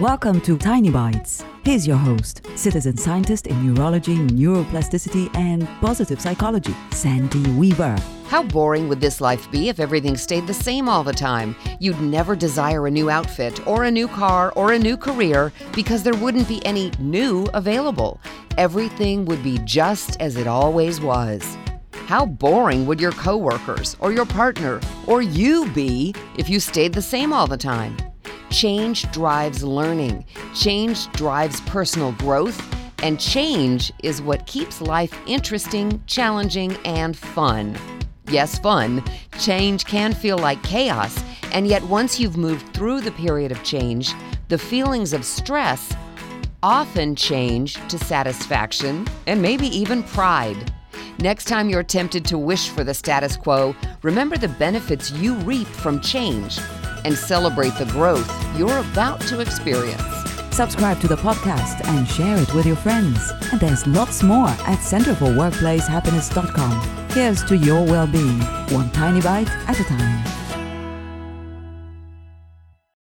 Welcome to Tiny Bites. Here's your host, citizen scientist in neurology, neuroplasticity, and positive psychology, Sandy Weaver. How boring would this life be if everything stayed the same all the time? You'd never desire a new outfit, or a new car, or a new career because there wouldn't be any new available. Everything would be just as it always was. How boring would your coworkers, or your partner, or you be if you stayed the same all the time? Change drives learning, change drives personal growth, and change is what keeps life interesting, challenging, and fun. Yes, fun. Change can feel like chaos, and yet once you've moved through the period of change, the feelings of stress often change to satisfaction and maybe even pride. Next time you're tempted to wish for the status quo, remember the benefits you reap from change and celebrate the growth you're about to experience. Subscribe to the podcast and share it with your friends. And there's lots more at centerforworkplacehappiness.com. Here's to your well being, one tiny bite at a time.